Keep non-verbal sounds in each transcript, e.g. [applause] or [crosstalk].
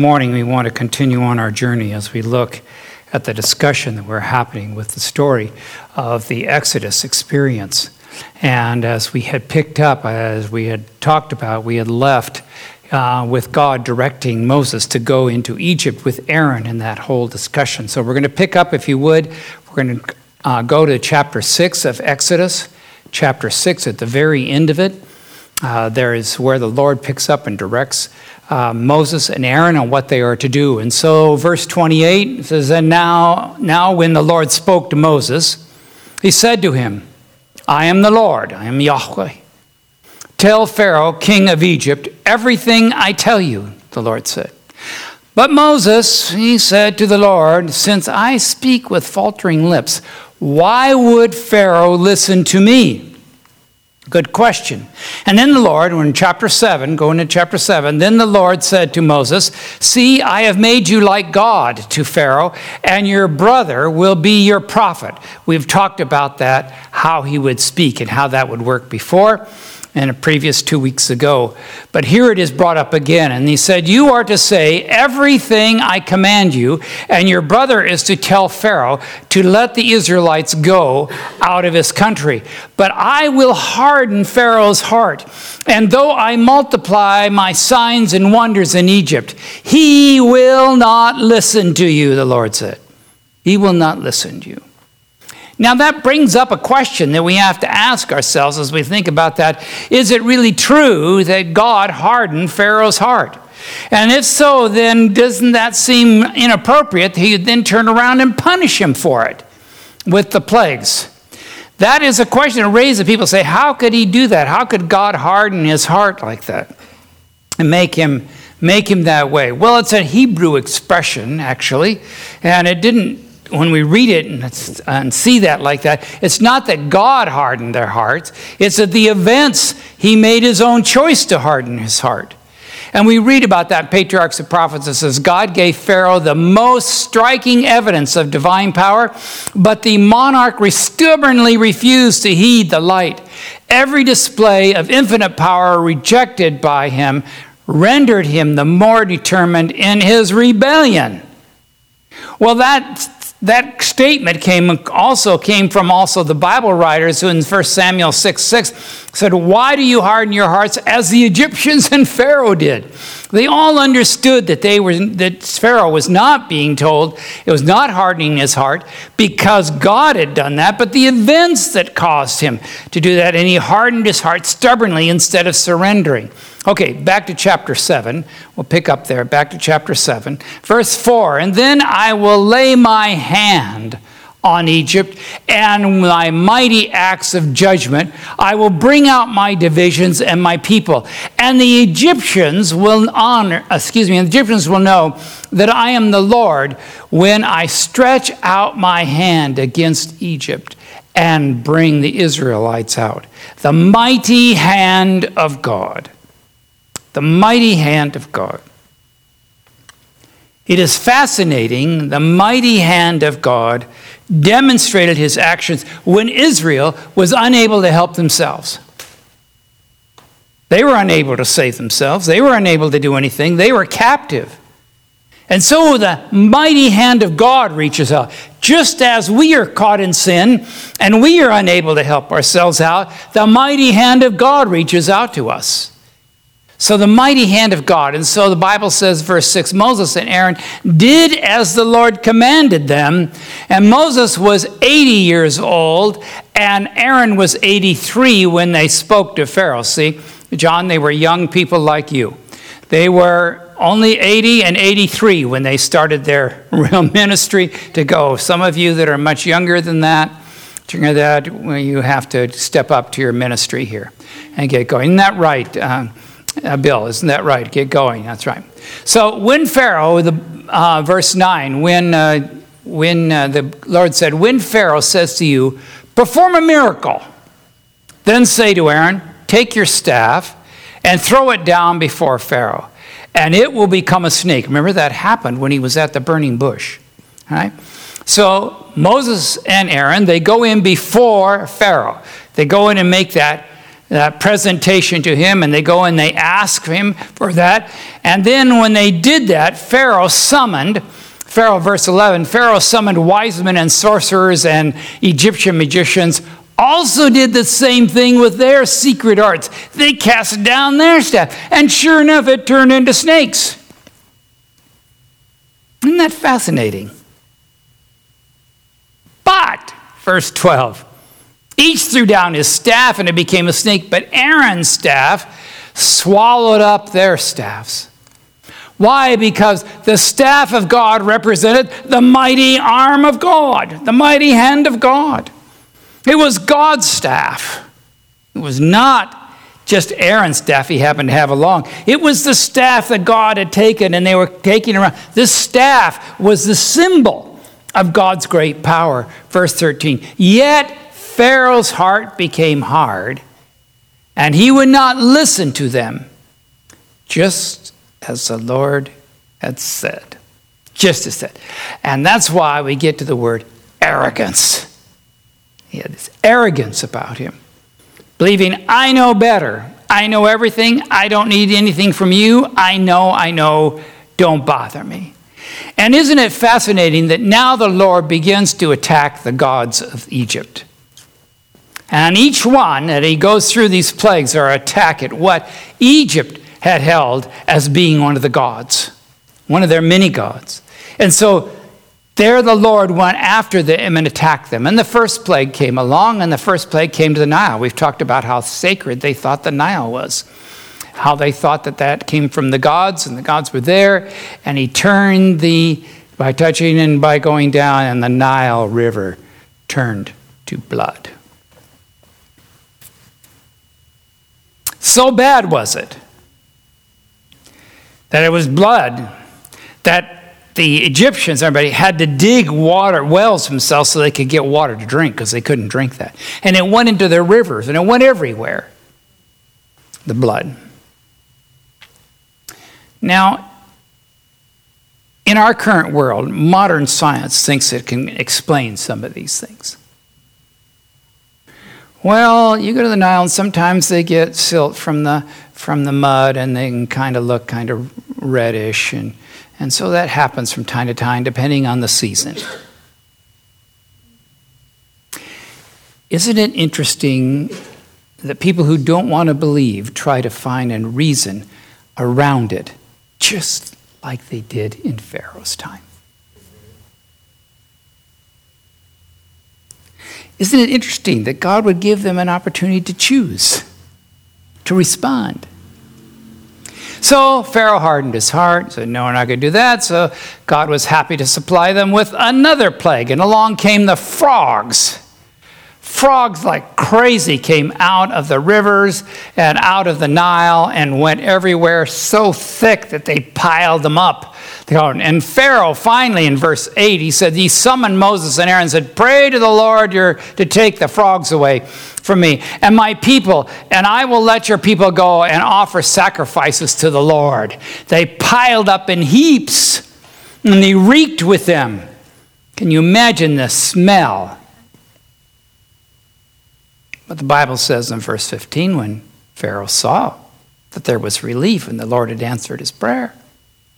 morning we want to continue on our journey as we look at the discussion that we're happening with the story of the Exodus experience. And as we had picked up, as we had talked about, we had left uh, with God directing Moses to go into Egypt with Aaron in that whole discussion. So we're going to pick up, if you would, we're going to uh, go to chapter 6 of Exodus, chapter 6 at the very end of it. Uh, there is where the Lord picks up and directs uh, Moses and Aaron on what they are to do. And so, verse 28 says, And now, now when the Lord spoke to Moses, he said to him, I am the Lord, I am Yahweh. Tell Pharaoh, king of Egypt, everything I tell you, the Lord said. But Moses, he said to the Lord, Since I speak with faltering lips, why would Pharaoh listen to me? Good question. And then the Lord, we're in chapter 7, going to chapter 7, then the Lord said to Moses, See, I have made you like God to Pharaoh, and your brother will be your prophet. We've talked about that, how he would speak and how that would work before in a previous two weeks ago. But here it is brought up again. And he said, You are to say everything I command you, and your brother is to tell Pharaoh to let the Israelites go out of his country. But I will harden Pharaoh's heart. And though I multiply my signs and wonders in Egypt, he will not listen to you, the Lord said. He will not listen to you. Now, that brings up a question that we have to ask ourselves as we think about that. Is it really true that God hardened Pharaoh's heart? And if so, then doesn't that seem inappropriate? He would then turn around and punish him for it with the plagues. That is a question that raises people say, how could he do that? How could God harden his heart like that and make him make him that way? Well, it's a Hebrew expression actually, and it didn't when we read it and, and, see that like that, it's not that God hardened their hearts, it's that the events, He made His own choice to harden His heart. And we read about that in Patriarchs and Prophets. It says, God gave Pharaoh the most striking evidence of divine power, but the monarch stubbornly refused to heed the light. Every display of infinite power rejected by him rendered him the more determined in his rebellion. Well, that that statement came also came from also the Bible writers who in 1 Samuel 6 6 said, Why do you harden your hearts as the Egyptians and Pharaoh did? They all understood that they were that Pharaoh was not being told, it was not hardening his heart because God had done that, but the events that caused him to do that, and he hardened his heart stubbornly instead of surrendering. Okay, back to chapter 7. We'll pick up there. Back to chapter 7. Verse 4 And then I will lay my hand on Egypt and my mighty acts of judgment. I will bring out my divisions and my people. And the Egyptians will honor, excuse me, the Egyptians will know that I am the Lord when I stretch out my hand against Egypt and bring the Israelites out. The mighty hand of God the mighty hand of God. It is fascinating. The mighty hand of God demonstrated his actions when Israel was unable to help themselves. They were unable to save themselves, they were unable to do anything, they were captive. And so the mighty hand of God reaches out. Just as we are caught in sin and we are unable to help ourselves out, the mighty hand of God reaches out to us. So the mighty hand of God. And so the Bible says, verse 6 Moses and Aaron did as the Lord commanded them. And Moses was 80 years old, and Aaron was 83 when they spoke to Pharaoh. See, John, they were young people like you. They were only 80 and 83 when they started their [laughs] real ministry to go. Some of you that are much younger than that, that, you have to step up to your ministry here and get going. Isn't that right? Uh, uh, Bill, isn't that right? Get going. That's right. So when Pharaoh, the uh, verse nine, when uh, when uh, the Lord said, when Pharaoh says to you, perform a miracle, then say to Aaron, take your staff and throw it down before Pharaoh, and it will become a snake. Remember that happened when he was at the burning bush. All right. So Moses and Aaron, they go in before Pharaoh. They go in and make that that presentation to him, and they go and they ask him for that. And then when they did that, Pharaoh summoned, Pharaoh, verse 11, Pharaoh summoned wise men and sorcerers and Egyptian magicians, also did the same thing with their secret arts. They cast down their staff, and sure enough, it turned into snakes. Isn't that fascinating? But, verse 12, each threw down his staff and it became a snake, but Aaron's staff swallowed up their staffs. Why? Because the staff of God represented the mighty arm of God, the mighty hand of God. It was God's staff. It was not just Aaron's staff he happened to have along. It was the staff that God had taken and they were taking around. This staff was the symbol of God's great power. Verse 13. Yet Pharaoh's heart became hard, and he would not listen to them, just as the Lord had said. Just as said. And that's why we get to the word arrogance. He had this arrogance about him, believing, I know better. I know everything. I don't need anything from you. I know, I know. Don't bother me. And isn't it fascinating that now the Lord begins to attack the gods of Egypt? And each one that he goes through these plagues are attack at what Egypt had held as being one of the gods, one of their many gods. And so there the Lord went after them and attacked them. And the first plague came along, and the first plague came to the Nile. We've talked about how sacred they thought the Nile was, how they thought that that came from the gods, and the gods were there. And he turned the, by touching and by going down, and the Nile River turned to blood. So bad was it that it was blood that the Egyptians, everybody, had to dig water, wells themselves so they could get water to drink because they couldn't drink that. And it went into their rivers and it went everywhere. The blood. Now, in our current world, modern science thinks it can explain some of these things. Well, you go to the Nile, and sometimes they get silt from the from the mud, and they can kind of look kind of reddish, and and so that happens from time to time, depending on the season. Isn't it interesting that people who don't want to believe try to find a reason around it, just like they did in Pharaoh's time? Isn't it interesting that God would give them an opportunity to choose, to respond? So Pharaoh hardened his heart, said, No, we're not going to do that. So God was happy to supply them with another plague. And along came the frogs. Frogs like crazy came out of the rivers and out of the Nile and went everywhere so thick that they piled them up and Pharaoh finally, in verse 8, he said, He summoned Moses and Aaron and said, Pray to the Lord your, to take the frogs away from me and my people, and I will let your people go and offer sacrifices to the Lord. They piled up in heaps and they reeked with them. Can you imagine the smell? But the Bible says in verse 15 when Pharaoh saw that there was relief and the Lord had answered his prayer,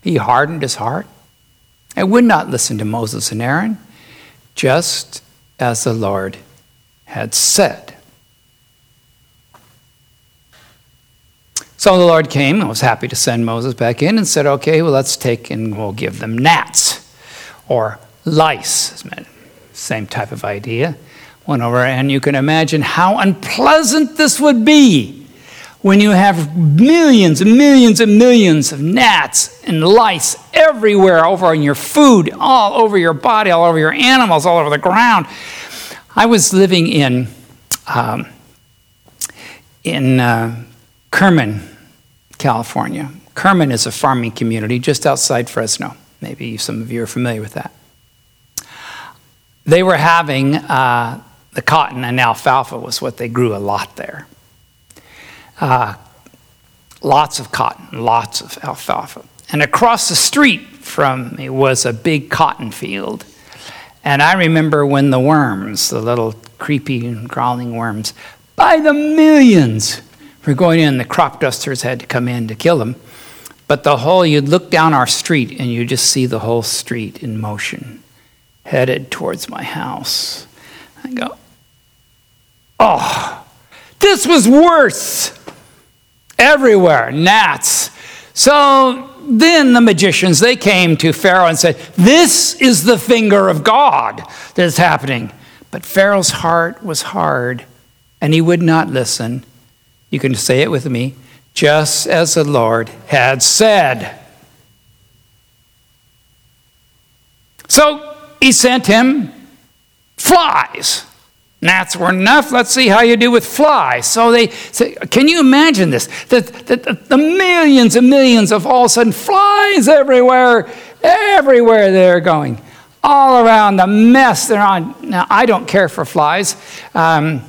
he hardened his heart and would not listen to Moses and Aaron, just as the Lord had said. So the Lord came and was happy to send Moses back in and said, Okay, well, let's take and we'll give them gnats or lice. Same type of idea. Went over, and you can imagine how unpleasant this would be when you have millions and millions and millions of gnats and lice everywhere over on your food, all over your body, all over your animals, all over the ground. I was living in um, in uh, Kerman, California. Kerman is a farming community just outside Fresno. Maybe some of you are familiar with that. They were having uh, the cotton and alfalfa was what they grew a lot there. Uh, lots of cotton, lots of alfalfa. And across the street from me was a big cotton field. And I remember when the worms, the little creepy and crawling worms, by the millions were going in. The crop dusters had to come in to kill them. But the whole, you'd look down our street and you just see the whole street in motion, headed towards my house. I go, oh, this was worse. Everywhere, gnats. So then the magicians, they came to Pharaoh and said, This is the finger of God that is happening. But Pharaoh's heart was hard, and he would not listen. You can say it with me, just as the Lord had said. So he sent him flies. Gnats were enough. Let's see how you do with flies. So they say, can you imagine this? The, the, the millions and millions of all of a sudden flies everywhere, everywhere they're going, all around the mess they're on. Now, I don't care for flies. Um,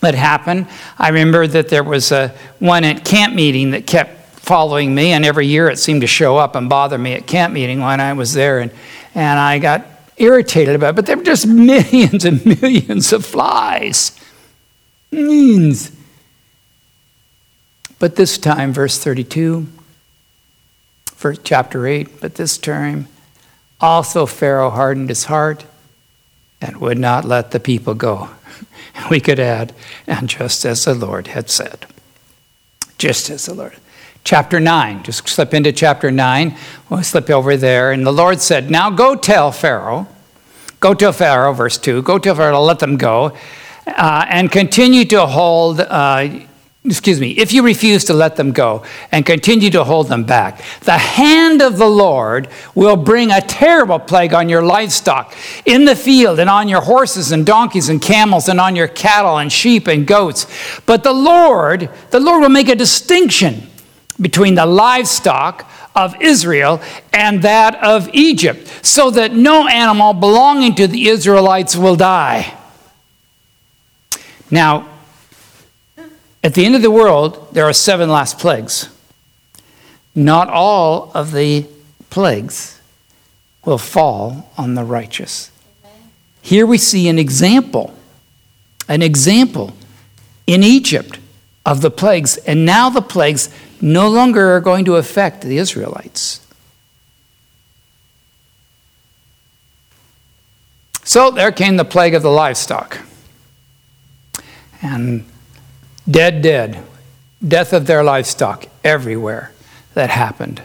that happened. I remember that there was a one at camp meeting that kept following me, and every year it seemed to show up and bother me at camp meeting when I was there, and, and I got irritated about it, but there were just millions and millions of flies. Millions. But this time, verse 32, first chapter 8, but this time also Pharaoh hardened his heart and would not let the people go. [laughs] We could add, and just as the Lord had said. Just as the Lord. Chapter 9, just slip into chapter 9. We'll slip over there. And the Lord said, Now go tell Pharaoh, go tell Pharaoh, verse 2, go tell Pharaoh, to let them go, uh, and continue to hold. Uh, excuse me, if you refuse to let them go and continue to hold them back, the hand of the Lord will bring a terrible plague on your livestock in the field and on your horses and donkeys and camels and on your cattle and sheep and goats. But the Lord, the Lord will make a distinction between the livestock of Israel and that of Egypt, so that no animal belonging to the Israelites will die. Now, at the end of the world, there are seven last plagues. Not all of the plagues will fall on the righteous. Here we see an example, an example in Egypt of the plagues. And now the plagues no longer are going to affect the Israelites. So there came the plague of the livestock. And dead, dead, death of their livestock everywhere that happened.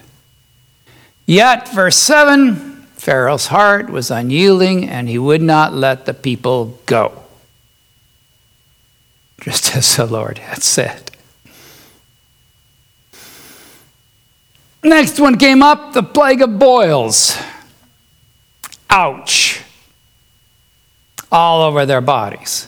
Yet, verse 7 Pharaoh's heart was unyielding and he would not let the people go, just as the Lord had said. Next one came up the plague of boils. Ouch. All over their bodies.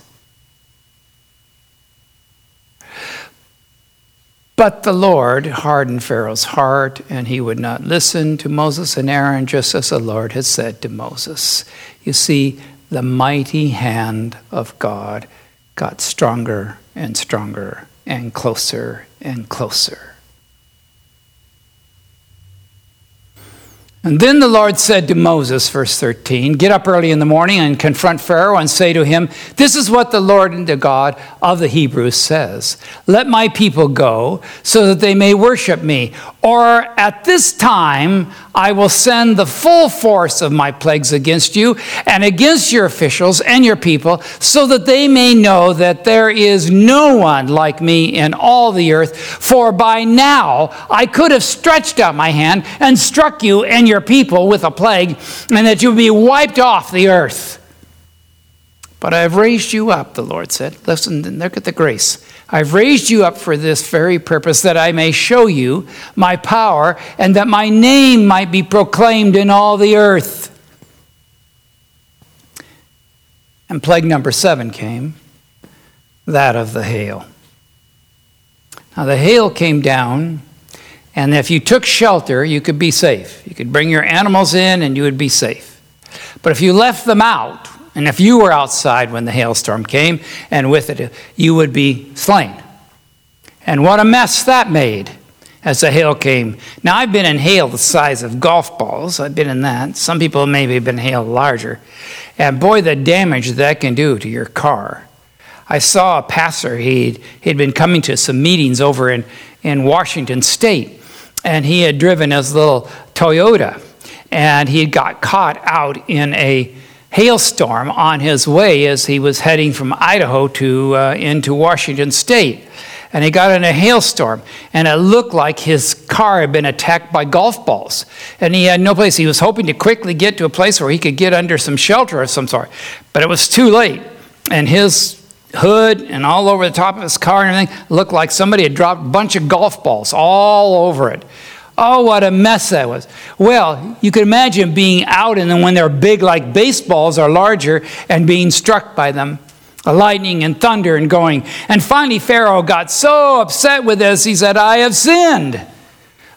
But the Lord hardened Pharaoh's heart, and he would not listen to Moses and Aaron, just as the Lord had said to Moses. You see, the mighty hand of God got stronger and stronger and closer and closer. And then the Lord said to Moses, verse 13, Get up early in the morning and confront Pharaoh and say to him, This is what the Lord, the God of the Hebrews, says Let my people go so that they may worship me. Or at this time, I will send the full force of my plagues against you and against your officials and your people, so that they may know that there is no one like me in all the earth. For by now I could have stretched out my hand and struck you and your people with a plague, and that you would be wiped off the earth. But I have raised you up, the Lord said. Listen, and look at the grace. I've raised you up for this very purpose, that I may show you my power, and that my name might be proclaimed in all the earth. And plague number seven came that of the hail. Now, the hail came down and if you took shelter, you could be safe. You could bring your animals in and you would be safe. But if you left them out, and if you were outside when the hailstorm came, and with it, you would be slain. And what a mess that made as the hail came. Now, I've been in hail the size of golf balls. I've been in that. Some people maybe have been hail larger. And boy, the damage that can do to your car. I saw a pastor, he'd, he'd been coming to some meetings over in, in Washington State, and he had driven his little Toyota, and he got caught out in a hailstorm on his way as he was heading from Idaho to uh, into Washington State. And he got in a hailstorm, and it looked like his car had been attacked by golf balls. And he had no place. He was hoping to quickly get to a place where he could get under some shelter of some sort. But it was too late. And his hood and all over the top of his car and everything looked like somebody had dropped a bunch of golf balls all over it. Oh, what a mess that was. Well, you can imagine being out and then when they're big like baseballs or larger and being struck by them. Lightning and thunder and going. And finally, Pharaoh got so upset with this, he said, I have sinned.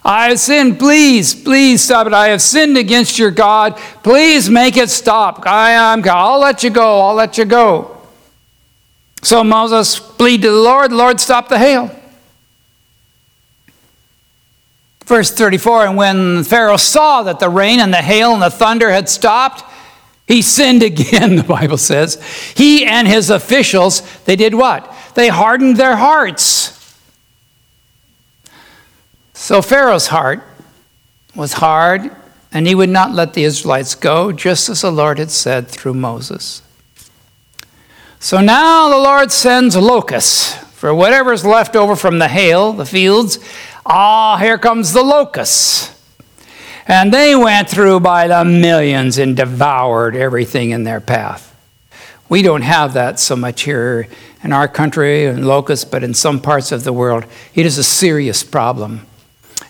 I have sinned. Please, please stop it. I have sinned against your God. Please make it stop. I am God. I'll let you go. I'll let you go. So Moses pleaded to the Lord. The Lord stopped the hail. Verse 34 And when Pharaoh saw that the rain and the hail and the thunder had stopped, he sinned [laughs] again, the Bible says. He and his officials, they did what? They hardened their hearts. So Pharaoh's heart was hard, and he would not let the Israelites go, just as the Lord had said through Moses. So now the Lord sends locusts for whatever's left over from the hail, the fields, Ah, here comes the locusts. And they went through by the millions and devoured everything in their path. We don't have that so much here in our country and locusts, but in some parts of the world, it is a serious problem.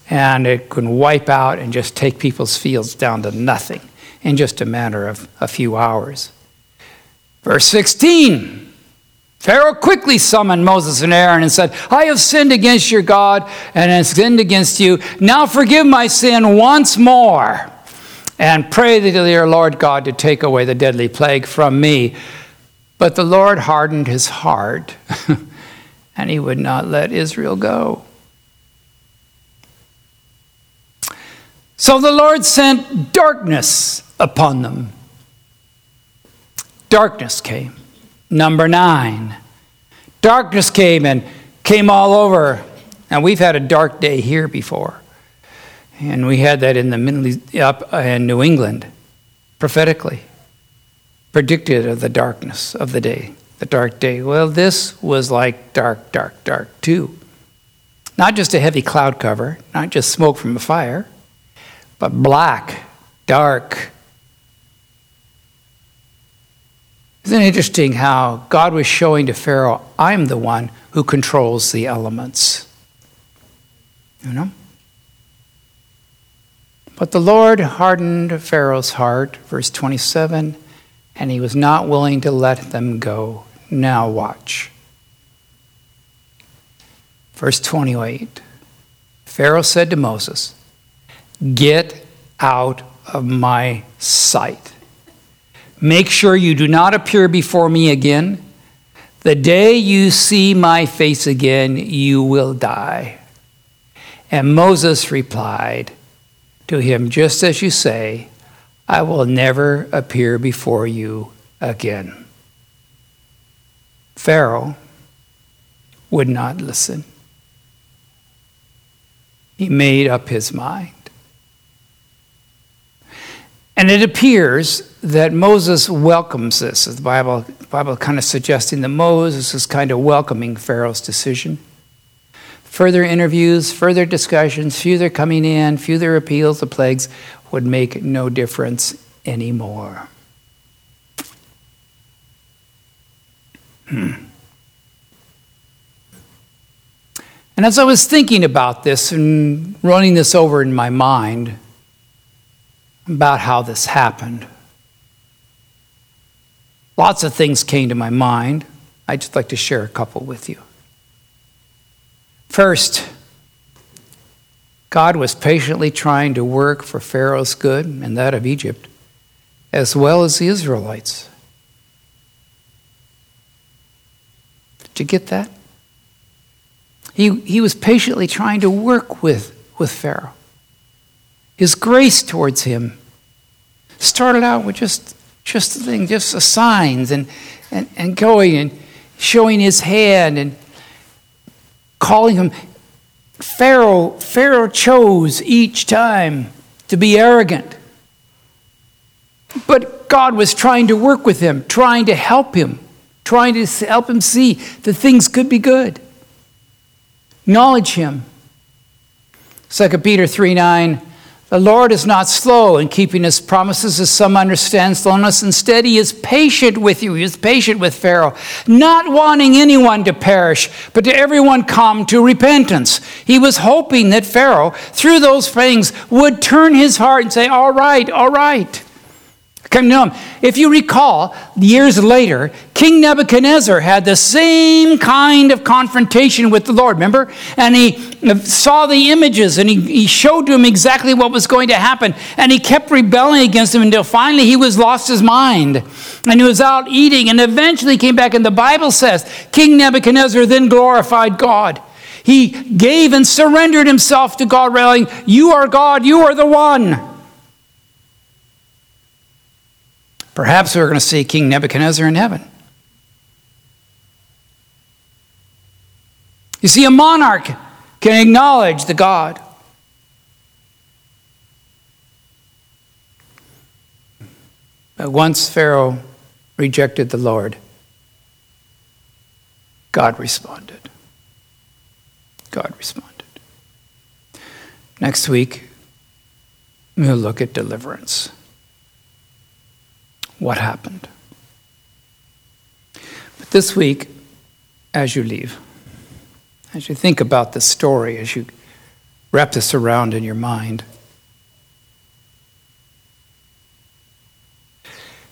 And it can wipe out and just take people's fields down to nothing in just a matter of a few hours. Verse 16 Pharaoh quickly summoned Moses and Aaron and said, I have sinned against your God and have sinned against you. Now forgive my sin once more and pray to your Lord God to take away the deadly plague from me. But the Lord hardened his heart [laughs] and he would not let Israel go. So the Lord sent darkness upon them. Darkness came. Number nine, darkness came and came all over. And we've had a dark day here before. And we had that in the Middle up in New England, prophetically, predicted of the darkness of the day, the dark day. Well, this was like dark, dark, dark too. Not just a heavy cloud cover, not just smoke from a fire, but black, dark, Isn't it interesting how God was showing to Pharaoh, I'm the one who controls the elements? You know? But the Lord hardened Pharaoh's heart, verse 27, and he was not willing to let them go. Now watch. Verse 28 Pharaoh said to Moses, Get out of my sight. Make sure you do not appear before me again. The day you see my face again, you will die. And Moses replied to him, Just as you say, I will never appear before you again. Pharaoh would not listen. He made up his mind. And it appears that Moses welcomes this. The Bible, Bible kind of suggesting that Moses is kind of welcoming Pharaoh's decision. Further interviews, further discussions, further coming in, further appeals the plagues would make no difference anymore. Hmm. And as I was thinking about this and running this over in my mind, about how this happened. Lots of things came to my mind. I'd just like to share a couple with you. First, God was patiently trying to work for Pharaoh's good and that of Egypt, as well as the Israelites. Did you get that? He, he was patiently trying to work with, with Pharaoh. His grace towards him started out with just just the thing, just the signs and, and, and going and showing his hand and calling him. Pharaoh, Pharaoh chose each time to be arrogant. But God was trying to work with him, trying to help him, trying to help him see that things could be good. Acknowledge him. 2 Peter 3 9. The Lord is not slow in keeping his promises, as some understand slowness. Instead, he is patient with you. He is patient with Pharaoh, not wanting anyone to perish, but to everyone come to repentance. He was hoping that Pharaoh, through those things, would turn his heart and say, All right, all right. Come to him. If you recall, years later, King Nebuchadnezzar had the same kind of confrontation with the Lord, remember? And he uh, saw the images and he, he showed to him exactly what was going to happen. And he kept rebelling against him until finally he was lost his mind. And he was out eating and eventually came back. And the Bible says King Nebuchadnezzar then glorified God. He gave and surrendered himself to God, railing, You are God, you are the one. Perhaps we're going to see King Nebuchadnezzar in heaven. You see, a monarch can acknowledge the God. But once Pharaoh rejected the Lord, God responded. God responded. Next week, we'll look at deliverance what happened. But this week, as you leave, as you think about the story, as you wrap this around in your mind,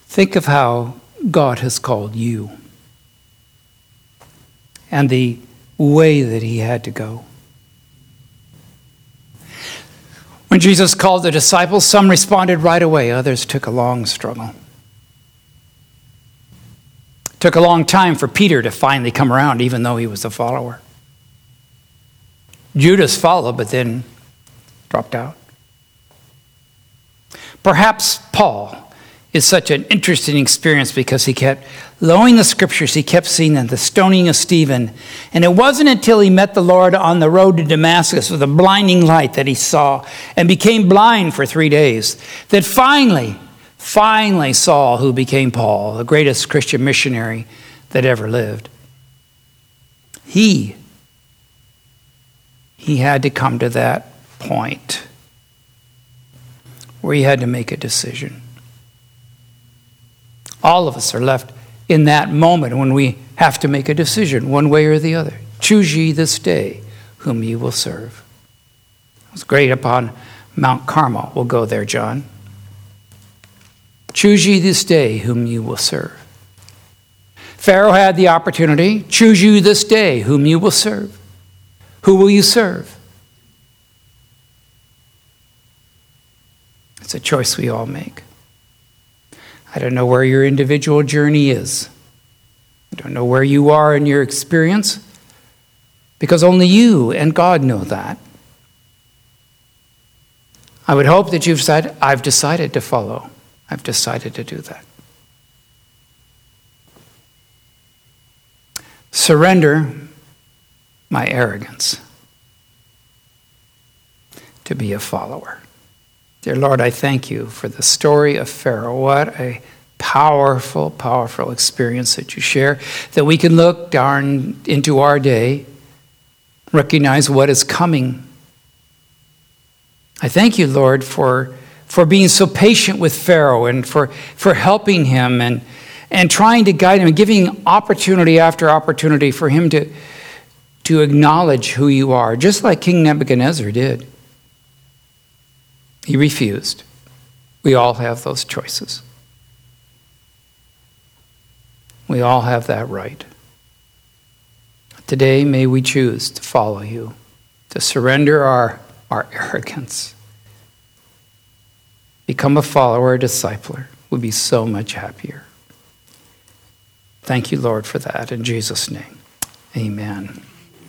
think of how God has called you and the way that He had to go. When Jesus called the disciples, some responded right away, others took a long struggle. Took a long time for Peter to finally come around, even though he was a follower. Judas followed, but then dropped out. Perhaps Paul is such an interesting experience because he kept lowing the scriptures, he kept seeing the stoning of Stephen. And it wasn't until he met the Lord on the road to Damascus with a blinding light that he saw and became blind for three days that finally Finally, Saul, who became Paul, the greatest Christian missionary that ever lived, he, he had to come to that point where he had to make a decision. All of us are left in that moment when we have to make a decision, one way or the other. Choose ye this day whom ye will serve. It was great upon Mount Carmel. We'll go there, John. Choose ye this day whom you will serve. Pharaoh had the opportunity. Choose you this day whom you will serve. Who will you serve? It's a choice we all make. I don't know where your individual journey is. I don't know where you are in your experience because only you and God know that. I would hope that you've said, I've decided to follow. I've decided to do that. Surrender my arrogance to be a follower. Dear Lord, I thank you for the story of Pharaoh. What a powerful, powerful experience that you share, that we can look down into our day, recognize what is coming. I thank you, Lord, for for being so patient with Pharaoh and for, for helping him and, and trying to guide him and giving opportunity after opportunity for him to, to acknowledge who you are, just like King Nebuchadnezzar did. He refused. We all have those choices. We all have that right. Today, may we choose to follow you, to surrender our, our [laughs] arrogance become a follower, a discipler, would be so much happier. Thank you, Lord, for that. In Jesus' name, amen.